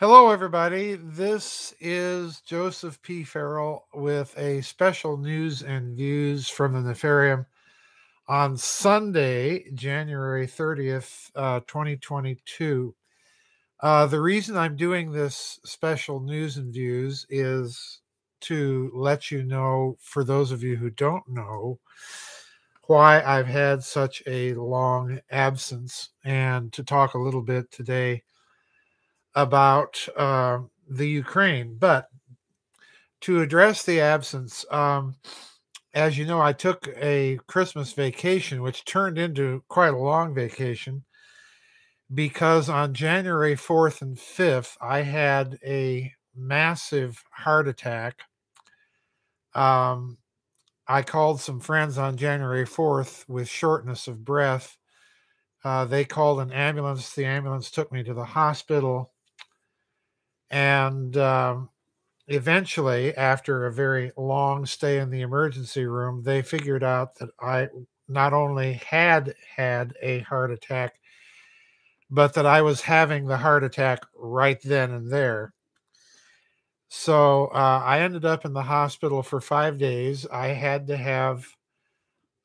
Hello, everybody. This is Joseph P. Farrell with a special news and views from the Nefarium on Sunday, January 30th, uh, 2022. Uh, the reason I'm doing this special news and views is to let you know, for those of you who don't know, why I've had such a long absence and to talk a little bit today about uh, the Ukraine. But to address the absence, um, as you know, I took a Christmas vacation, which turned into quite a long vacation because on January 4th and 5th, I had a massive heart attack. Um, I called some friends on January 4th with shortness of breath. Uh, they called an ambulance. The ambulance took me to the hospital. And um, eventually, after a very long stay in the emergency room, they figured out that I not only had had a heart attack, but that I was having the heart attack right then and there. So uh, I ended up in the hospital for five days. I had to have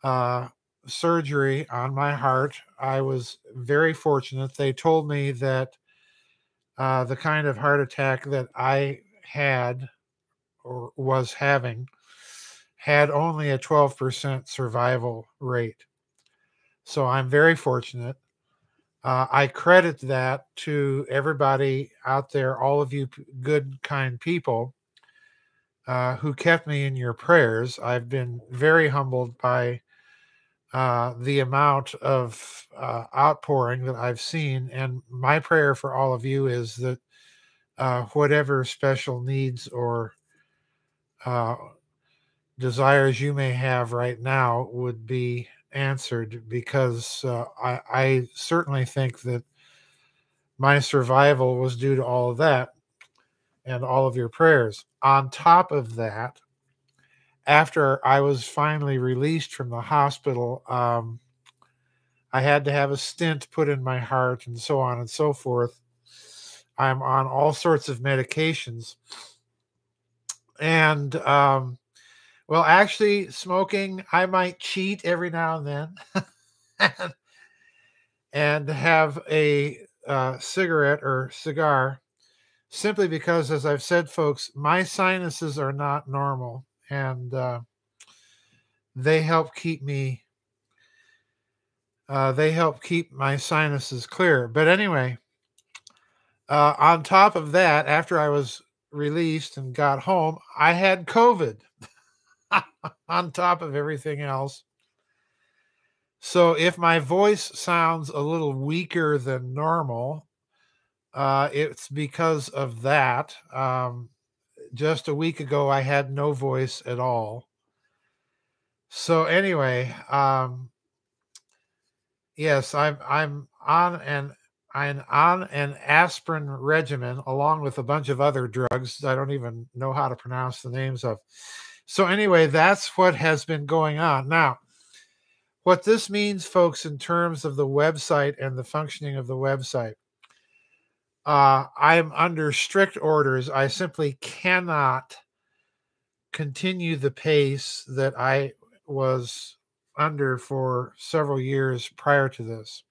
uh, surgery on my heart. I was very fortunate. They told me that uh, the kind of heart attack that I had or was having had only a 12% survival rate. So I'm very fortunate. Uh, I credit that to everybody out there, all of you good, kind people uh, who kept me in your prayers. I've been very humbled by uh, the amount of uh, outpouring that I've seen. And my prayer for all of you is that uh, whatever special needs or uh, desires you may have right now would be answered because uh, I, I certainly think that my survival was due to all of that and all of your prayers. On top of that, after I was finally released from the hospital, um, I had to have a stent put in my heart and so on and so forth. I'm on all sorts of medications. And, um, well, actually, smoking, I might cheat every now and then and, have a uh, cigarette or cigar simply because, as I've said, folks, my sinuses are not normal and uh, they help keep me uh, they help keep my sinuses clear. But anyway uh, on top of that after i was released and got home i had covid on top of everything else. So if my voice sounds a little weaker than normal uh, it's because of that. Um, just a week ago I had no voice at all. So anyway, um yes, I'm I'm on an I'm on an aspirin regimen along with a bunch of other drugs I don't even know how to pronounce the names of. So anyway, that's what has been going on. Now, what this means folks in terms of the website and the functioning of the website uh, I'm under strict orders. I simply cannot continue the pace that I was under for several years prior to this.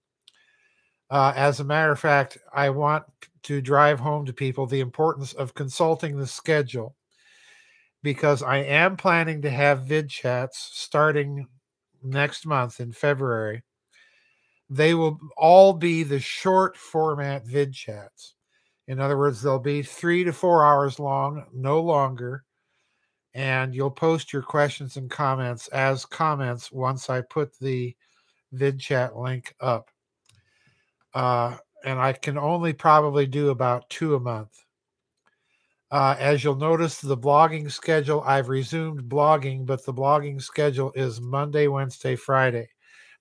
Uh, as a matter of fact, I want to drive home to people the importance of consulting the schedule because I am planning to have vid chats starting next month in February they will all be the short format vid chats. In other words, they'll be three to four hours long, no longer. And you'll post your questions and comments as comments once I put the vid chat link up. Uh, and I can only probably do about two a month. Uh, as you'll notice, the blogging schedule, I've resumed blogging, but the blogging schedule is Monday, Wednesday, Friday.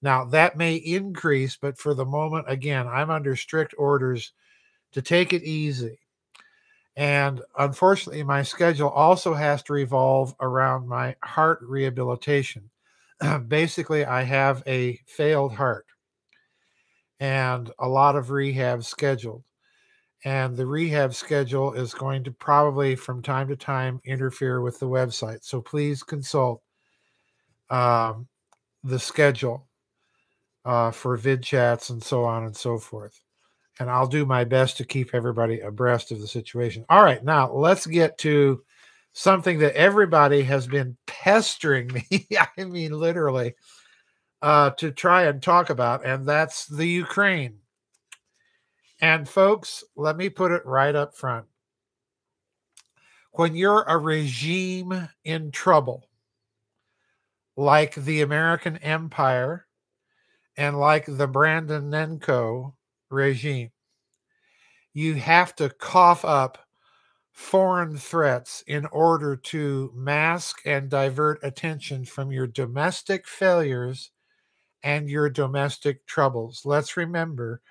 Now, that may increase, but for the moment, again, I'm under strict orders to take it easy. And unfortunately, my schedule also has to revolve around my heart rehabilitation. Basically, I have a failed heart and a lot of rehab scheduled. and the rehab schedule is going to probably from time to time interfere with the website. So please consult um, the schedule uh, for vid chats and so on and so forth. And I'll do my best to keep everybody abreast of the situation. All right, now let's get to something that everybody has been pestering me. I mean, literally, uh, to try and talk about, and that's the Ukraine. And folks, let me put it right up front. When you're a regime in trouble, like the American Empire and like the Brandonenko regime, you have to cough up foreign threats in order to mask and divert attention from your domestic failures and your domestic troubles. Let's remember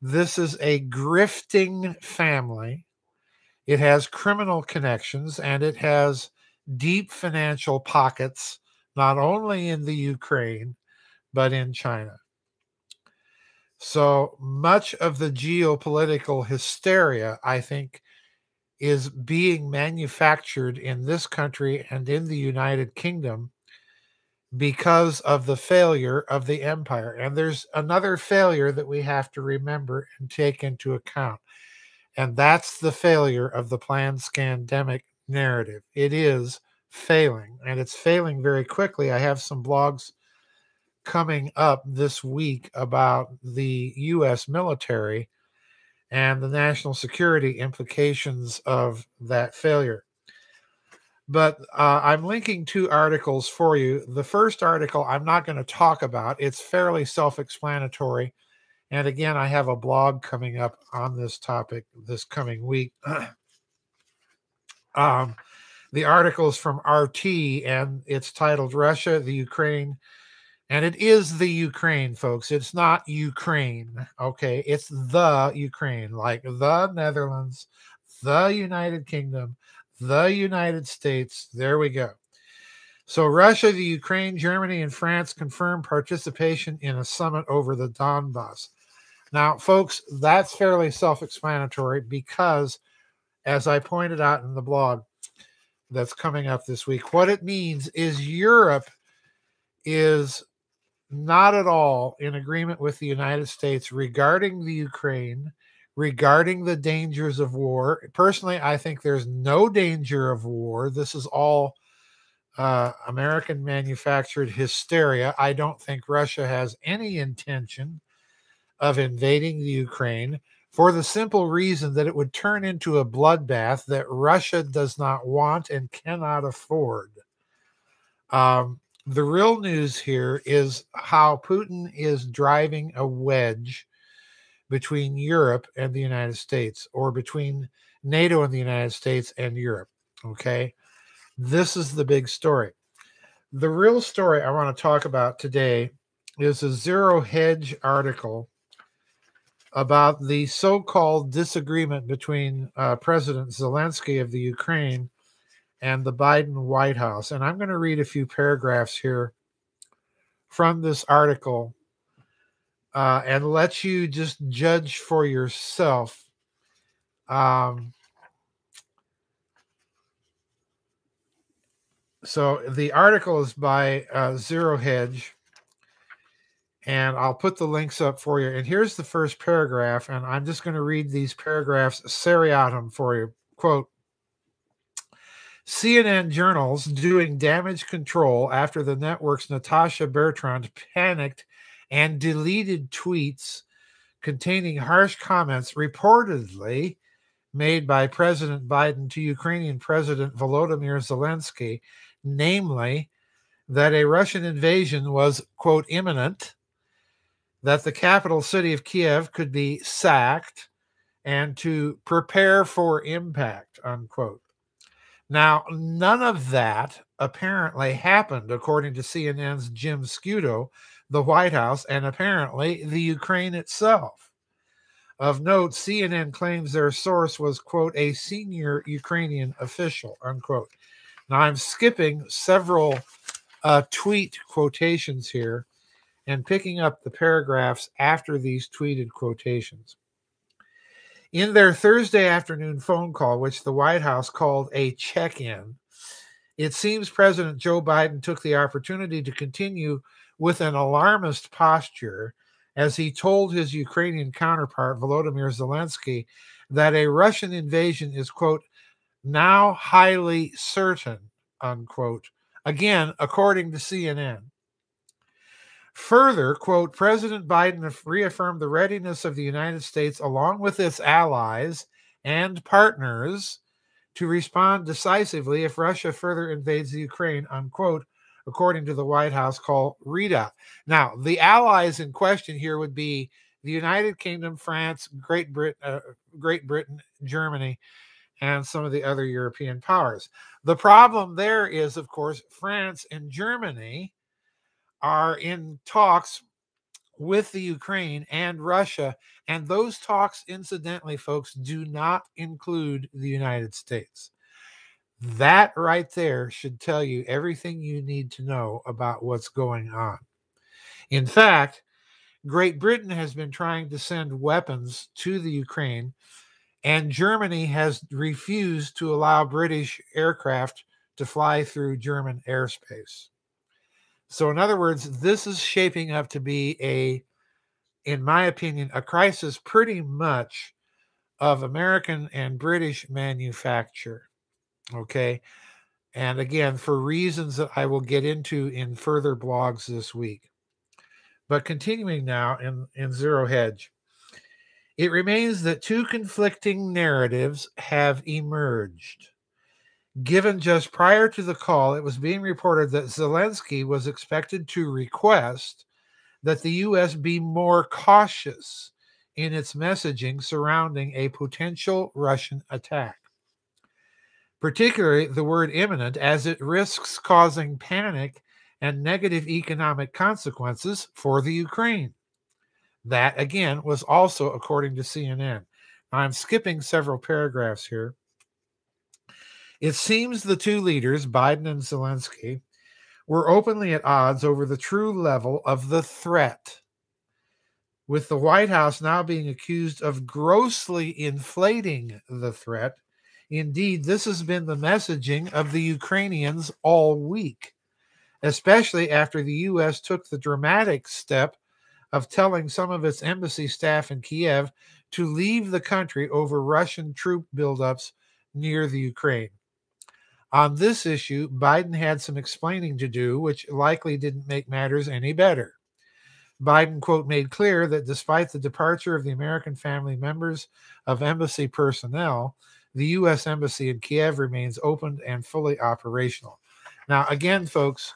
this is a grifting family. It has criminal connections and it has deep financial pockets, not only in the Ukraine, but in China. So much of the geopolitical hysteria, I think, is being manufactured in this country and in the United Kingdom because of the failure of the empire. And there's another failure that we have to remember and take into account. And that's the failure of the planned scandemic narrative. It is failing, and it's failing very quickly. I have some blogs coming up this week about the U.S. military and the national security implications of that failure. But uh, I'm linking two articles for you. The first article I'm not going to talk about, it's fairly self explanatory. And again, I have a blog coming up on this topic this coming week. um, the article is from RT and it's titled Russia, the Ukraine, and it is the Ukraine, folks. It's not Ukraine. Okay. It's the Ukraine, like the Netherlands, the United Kingdom, the United States. There we go. So, Russia, the Ukraine, Germany, and France confirmed participation in a summit over the Donbass. Now, folks, that's fairly self explanatory because, as I pointed out in the blog that's coming up this week, what it means is Europe is not at all in agreement with the United States regarding the Ukraine, regarding the dangers of war. Personally, I think there's no danger of war. This is all uh, American manufactured hysteria. I don't think Russia has any intention of invading the Ukraine for the simple reason that it would turn into a bloodbath that Russia does not want and cannot afford. Um, the real news here is how Putin is driving a wedge between Europe and the United States, or between NATO and the United States and Europe. Okay. This is the big story. The real story I want to talk about today is a Zero Hedge article about the so called disagreement between uh, President Zelensky of the Ukraine and the Biden White House. And I'm going to read a few paragraphs here from this article uh, and let you just judge for yourself. Um, so the article is by uh, Zero Hedge, and I'll put the links up for you. And here's the first paragraph, and I'm just going to read these paragraphs seriatim for you. Quote CNN journals doing damage control after the network's Natasha Bertrand panicked and deleted tweets containing harsh comments reportedly made by President Biden to Ukrainian President Volodymyr Zelensky, namely that a Russian invasion was, quote, imminent, that the capital city of Kiev could be sacked, and to prepare for impact, unquote. Now, none of that apparently happened, according to CNN's Jim Sciutto, the White House, and apparently the Ukraine itself. Of note, CNN claims their source was, quote, a senior Ukrainian official, unquote. Now, I'm skipping several uh, tweet quotations here and picking up the paragraphs after these tweeted quotations. In their Thursday afternoon phone call, which the White House called a check in, it seems President Joe Biden took the opportunity to continue with an alarmist posture as he told his Ukrainian counterpart, Volodymyr Zelensky, that a Russian invasion is, quote, now highly certain, unquote. Again, according to CNN. Further, quote, President Biden reaffirmed the readiness of the United States, along with its allies and partners, to respond decisively if Russia further invades the Ukraine, unquote, according to the White House call readout. Now, the allies in question here would be the United Kingdom, France, Great Britain, uh, Great Britain, Germany, and some of the other European powers. The problem there is, of course, France and Germany are in talks with the Ukraine and Russia. And those talks, incidentally, folks, do not include the United States. That right there should tell you everything you need to know about what's going on. In fact, Great Britain has been trying to send weapons to the Ukraine, and Germany has refused to allow British aircraft to fly through German airspace. So, in other words, this is shaping up to be a, in my opinion, a crisis pretty much of American and British manufacture. Okay. And again, for reasons that I will get into in further blogs this week. But continuing now in, in Zero Hedge, it remains that two conflicting narratives have emerged. Given just prior to the call, it was being reported that Zelensky was expected to request that the U.S. be more cautious in its messaging surrounding a potential Russian attack particularly the word imminent, as it risks causing panic and negative economic consequences for the Ukraine. That, again, was also according to CNN. I'm skipping several paragraphs here. It seems the two leaders, Biden and Zelensky, were openly at odds over the true level of the threat, with the White House now being accused of grossly inflating the threat Indeed, this has been the messaging of the Ukrainians all week, especially after the U.S. took the dramatic step of telling some of its embassy staff in Kiev to leave the country over Russian troop buildups near the Ukraine. On this issue, Biden had some explaining to do, which likely didn't make matters any better. Biden, quote, made clear that despite the departure of the American family members of embassy personnel, the U.S. Embassy in Kiev remains open and fully operational. Now, again, folks,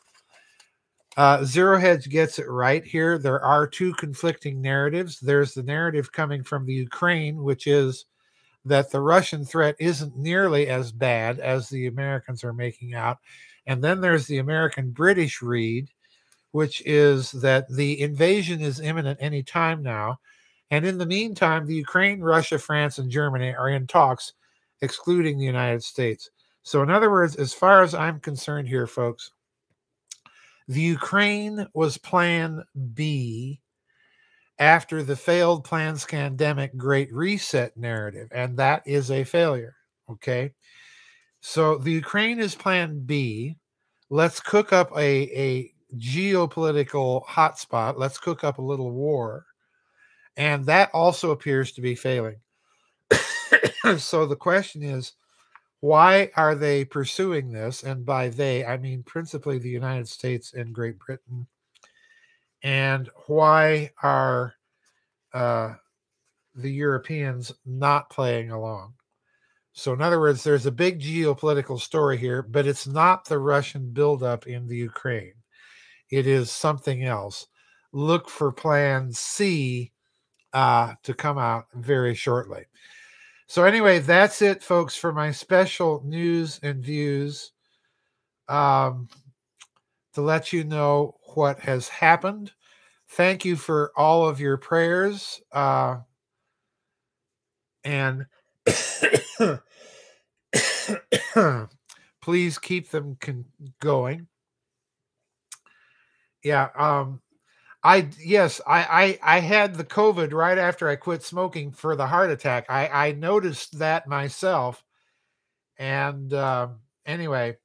uh, Zero Hedge gets it right here. There are two conflicting narratives. There's the narrative coming from the Ukraine, which is that the Russian threat isn't nearly as bad as the Americans are making out. And then there's the American British read, which is that the invasion is imminent any time now. And in the meantime, the Ukraine, Russia, France, and Germany are in talks excluding the United States. So, in other words, as far as I'm concerned here, folks, the Ukraine was plan B after the failed plan scandemic great reset narrative, and that is a failure. Okay. So the Ukraine is plan B. Let's cook up a, a geopolitical hotspot. Let's cook up a little war. And that also appears to be failing. so the question is why are they pursuing this? And by they, I mean principally the United States and Great Britain. And why are uh, the Europeans not playing along? So, in other words, there's a big geopolitical story here, but it's not the Russian buildup in the Ukraine. It is something else. Look for Plan C uh, to come out very shortly. So anyway, that's it, folks, for my special news and views. Um, to let you know what has happened. Thank you for all of your prayers. Uh, and please keep them con- going. Yeah, um, I yes, I, I I had the COVID right after I quit smoking for the heart attack. I I noticed that myself, and uh, anyway,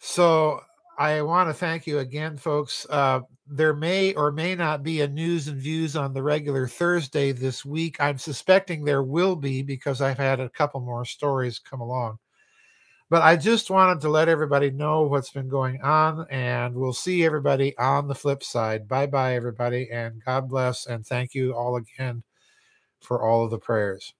so I want to thank you again, folks. Uh, there may or may not be a news and views on the regular Thursday this week. I'm suspecting there will be because I've had a couple more stories come along. But I just wanted to let everybody know what's been going on, and we'll see everybody on the flip side. Bye bye, everybody, and God bless, and thank you all again for all of the prayers.